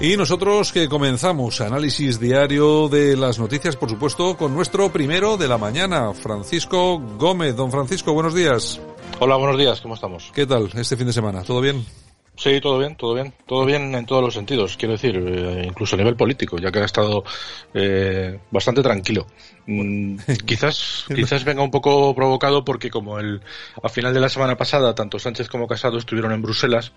Y nosotros que comenzamos análisis diario de las noticias, por supuesto, con nuestro primero de la mañana, Francisco Gómez. Don Francisco, buenos días. Hola, buenos días, ¿cómo estamos? ¿Qué tal este fin de semana? ¿Todo bien? Sí, todo bien, todo bien, todo bien en todos los sentidos, quiero decir, eh, incluso a nivel político, ya que ha estado eh, bastante tranquilo. Mm, quizás, quizás venga un poco provocado porque como el, a final de la semana pasada tanto Sánchez como Casado estuvieron en Bruselas,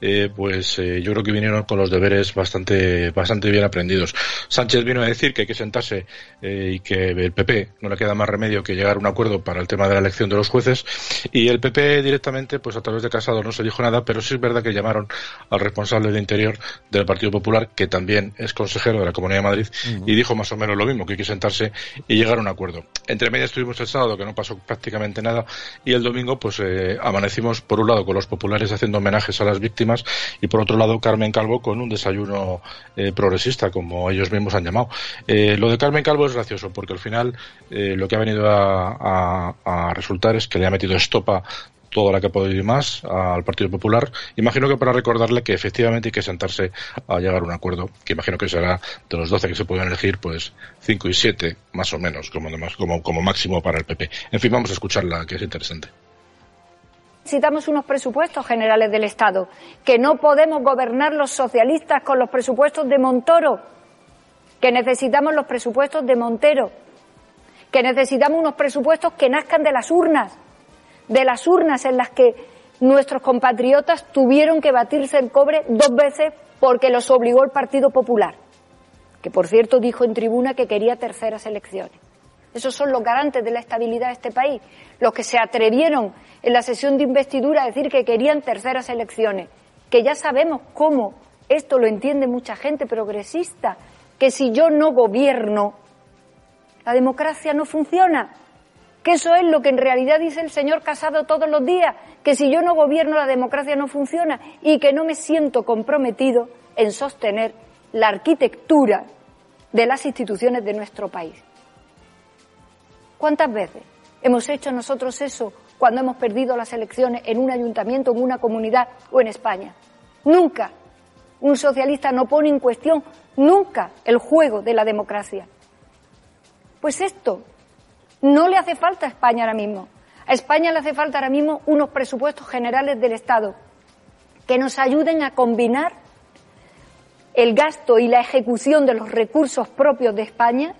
eh, pues eh, yo creo que vinieron con los deberes bastante, bastante bien aprendidos. Sánchez vino a decir que hay que sentarse eh, y que el PP no le queda más remedio que llegar a un acuerdo para el tema de la elección de los jueces y el PP directamente, pues a través de Casado no se dijo nada, pero sí es verdad que llamaron al responsable de Interior del Partido Popular, que también es consejero de la Comunidad de Madrid, y dijo más o menos lo mismo, que hay que sentarse y llegar a un acuerdo. Entre medias estuvimos el sábado, que no pasó prácticamente nada, y el domingo, pues eh, amanecimos, por un lado, con los populares haciendo homenajes a las víctimas, y por otro lado, Carmen Calvo con un desayuno eh, progresista, como ellos mismos han llamado. Eh, lo de Carmen Calvo es gracioso, porque al final lo que ha venido a, a resultar es que le ha metido estopa toda la que ir más al Partido Popular. Imagino que para recordarle que efectivamente hay que sentarse a llegar a un acuerdo, que imagino que será de los 12 que se pueden elegir, pues 5 y 7, más o menos, como, como, como máximo para el PP. En fin, vamos a escucharla, que es interesante. Necesitamos unos presupuestos generales del Estado, que no podemos gobernar los socialistas con los presupuestos de Montoro, que necesitamos los presupuestos de Montero, que necesitamos unos presupuestos que nazcan de las urnas, de las urnas en las que nuestros compatriotas tuvieron que batirse el cobre dos veces porque los obligó el Partido Popular, que por cierto dijo en tribuna que quería terceras elecciones. Esos son los garantes de la estabilidad de este país, los que se atrevieron en la sesión de investidura a decir que querían terceras elecciones, que ya sabemos cómo esto lo entiende mucha gente progresista, que si yo no gobierno, la democracia no funciona que eso es lo que en realidad dice el señor Casado todos los días, que si yo no gobierno la democracia no funciona y que no me siento comprometido en sostener la arquitectura de las instituciones de nuestro país. ¿Cuántas veces hemos hecho nosotros eso cuando hemos perdido las elecciones en un ayuntamiento, en una comunidad o en España? Nunca. Un socialista no pone en cuestión nunca el juego de la democracia. Pues esto no le hace falta a España ahora mismo. A España le hace falta ahora mismo unos presupuestos generales del Estado que nos ayuden a combinar el gasto y la ejecución de los recursos propios de España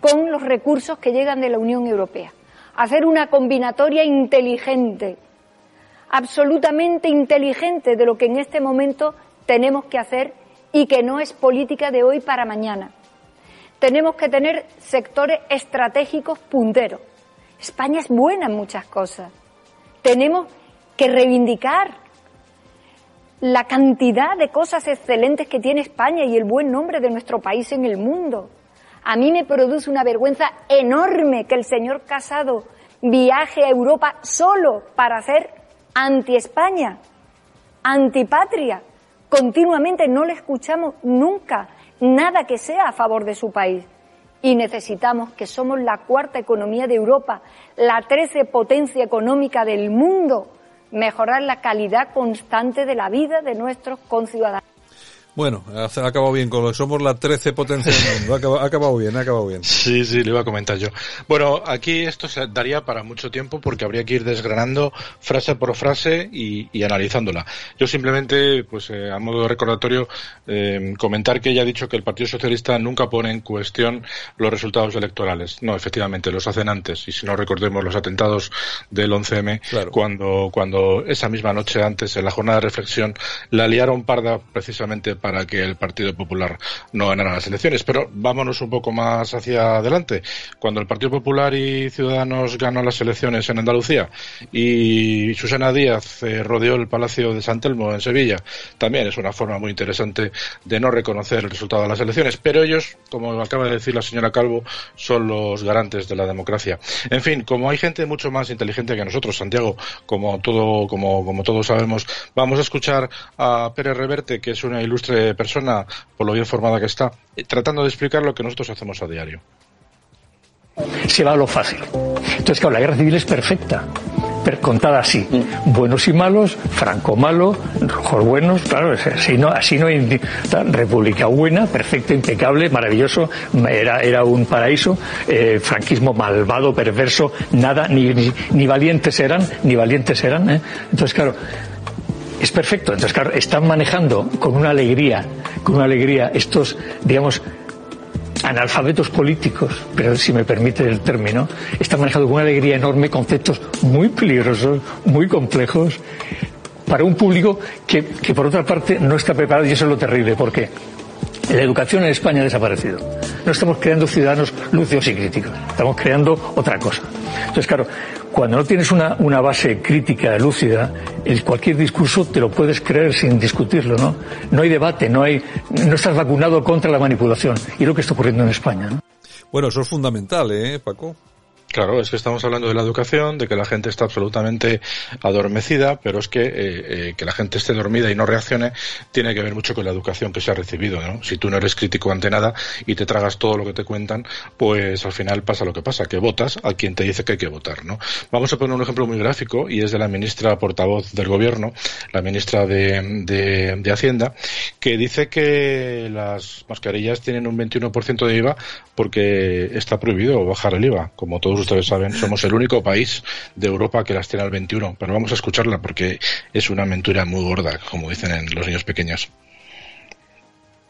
con los recursos que llegan de la Unión Europea. Hacer una combinatoria inteligente, absolutamente inteligente de lo que en este momento tenemos que hacer y que no es política de hoy para mañana tenemos que tener sectores estratégicos punteros. España es buena en muchas cosas. Tenemos que reivindicar la cantidad de cosas excelentes que tiene España y el buen nombre de nuestro país en el mundo. A mí me produce una vergüenza enorme que el señor Casado viaje a Europa solo para hacer anti-España, antipatria. Continuamente no le escuchamos nunca nada que sea a favor de su país. Y necesitamos que somos la cuarta economía de Europa, la trece potencia económica del mundo, mejorar la calidad constante de la vida de nuestros conciudadanos. Bueno, ha acabado bien con lo que somos la 13 potencia del mundo. Ha acabado, bien, ha acabado bien. Sí, sí, le iba a comentar yo. Bueno, aquí esto se daría para mucho tiempo porque habría que ir desgranando frase por frase y, analizándola. Yo simplemente, pues eh, a modo de recordatorio, eh, comentar que ella ha dicho que el Partido Socialista nunca pone en cuestión los resultados electorales. No, efectivamente, los hacen antes. Y si no recordemos los atentados del 11M, cuando, cuando esa misma noche antes, en la jornada de reflexión, la liaron parda precisamente para que el Partido Popular no ganara las elecciones. Pero vámonos un poco más hacia adelante. Cuando el Partido Popular y Ciudadanos ganó las elecciones en Andalucía y Susana Díaz eh, rodeó el Palacio de San Telmo en Sevilla, también es una forma muy interesante de no reconocer el resultado de las elecciones. Pero ellos, como acaba de decir la señora Calvo, son los garantes de la democracia. En fin, como hay gente mucho más inteligente que nosotros, Santiago, como todo, como, como todos sabemos, vamos a escuchar a Pérez Reverte, que es una ilustre persona, por lo bien formada que está, tratando de explicar lo que nosotros hacemos a diario. Se va a lo fácil. Entonces, claro, la guerra civil es perfecta contada así. Buenos y malos, Franco malo, rojos buenos, claro, así no, así no hay República buena, perfecta, impecable, maravilloso, era, era un paraíso, eh, franquismo malvado, perverso, nada, ni, ni, valientes eran, ni valientes eran. ¿eh? Entonces, claro, es perfecto. Entonces, claro, están manejando con una alegría, con una alegría estos, digamos, analfabetos políticos, pero si me permite el término, están manejando con una alegría enorme conceptos muy peligrosos, muy complejos, para un público que, que por otra parte no está preparado y eso es lo terrible, porque la educación en España ha desaparecido. No estamos creando ciudadanos lucios y críticos, estamos creando otra cosa. Entonces, claro, cuando no tienes una, una base crítica lúcida, cualquier discurso te lo puedes creer sin discutirlo, ¿no? No hay debate, no hay, no estás vacunado contra la manipulación. Y lo que está ocurriendo en España, ¿no? Bueno, eso es fundamental, ¿eh, Paco? Claro, es que estamos hablando de la educación, de que la gente está absolutamente adormecida, pero es que eh, eh, que la gente esté dormida y no reaccione tiene que ver mucho con la educación que se ha recibido, ¿no? Si tú no eres crítico ante nada y te tragas todo lo que te cuentan, pues al final pasa lo que pasa, que votas a quien te dice que hay que votar, ¿no? Vamos a poner un ejemplo muy gráfico y es de la ministra portavoz del gobierno, la ministra de, de, de Hacienda, que dice que las mascarillas tienen un 21% de IVA porque está prohibido bajar el IVA, como todos ustedes saben, somos el único país de Europa que las tiene al 21, pero vamos a escucharla porque es una aventura muy gorda, como dicen en los niños pequeños.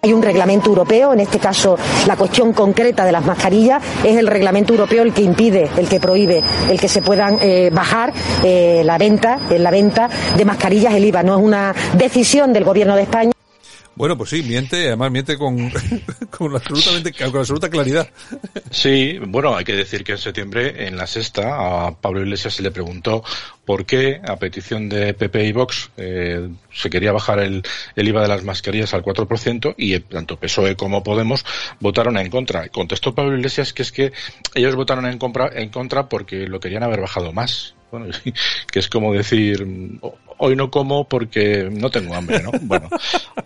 Hay un reglamento europeo, en este caso la cuestión concreta de las mascarillas es el reglamento europeo el que impide, el que prohíbe, el que se puedan eh, bajar eh, la venta, en la venta de mascarillas el IVA. No es una decisión del Gobierno de España. Bueno, pues sí, miente, además miente con, con, absolutamente, con absoluta claridad. Sí, bueno, hay que decir que en septiembre, en la sexta, a Pablo Iglesias se le preguntó por qué, a petición de PP y Vox, eh, se quería bajar el, el, IVA de las mascarillas al 4% y tanto PSOE como Podemos votaron en contra. Contestó Pablo Iglesias que es que ellos votaron en, compra, en contra porque lo querían haber bajado más. Bueno, que es como decir, hoy no como porque no tengo hambre, ¿no? Bueno,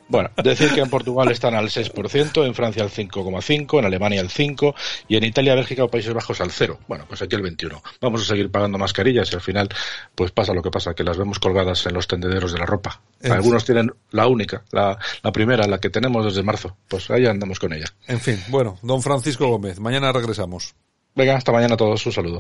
bueno, decir que en Portugal están al 6%, en Francia al 5,5%, en Alemania al 5% y en Italia, Bélgica o Países Bajos al 0%. Bueno, pues aquí el 21%. Vamos a seguir pagando mascarillas y al final, pues pasa lo que pasa, que las vemos colgadas en los tendederos de la ropa. Algunos tienen la única, la, la primera, la que tenemos desde marzo. Pues ahí andamos con ella. En fin, bueno, don Francisco Gómez, mañana regresamos. Venga, hasta mañana a todos, un saludo.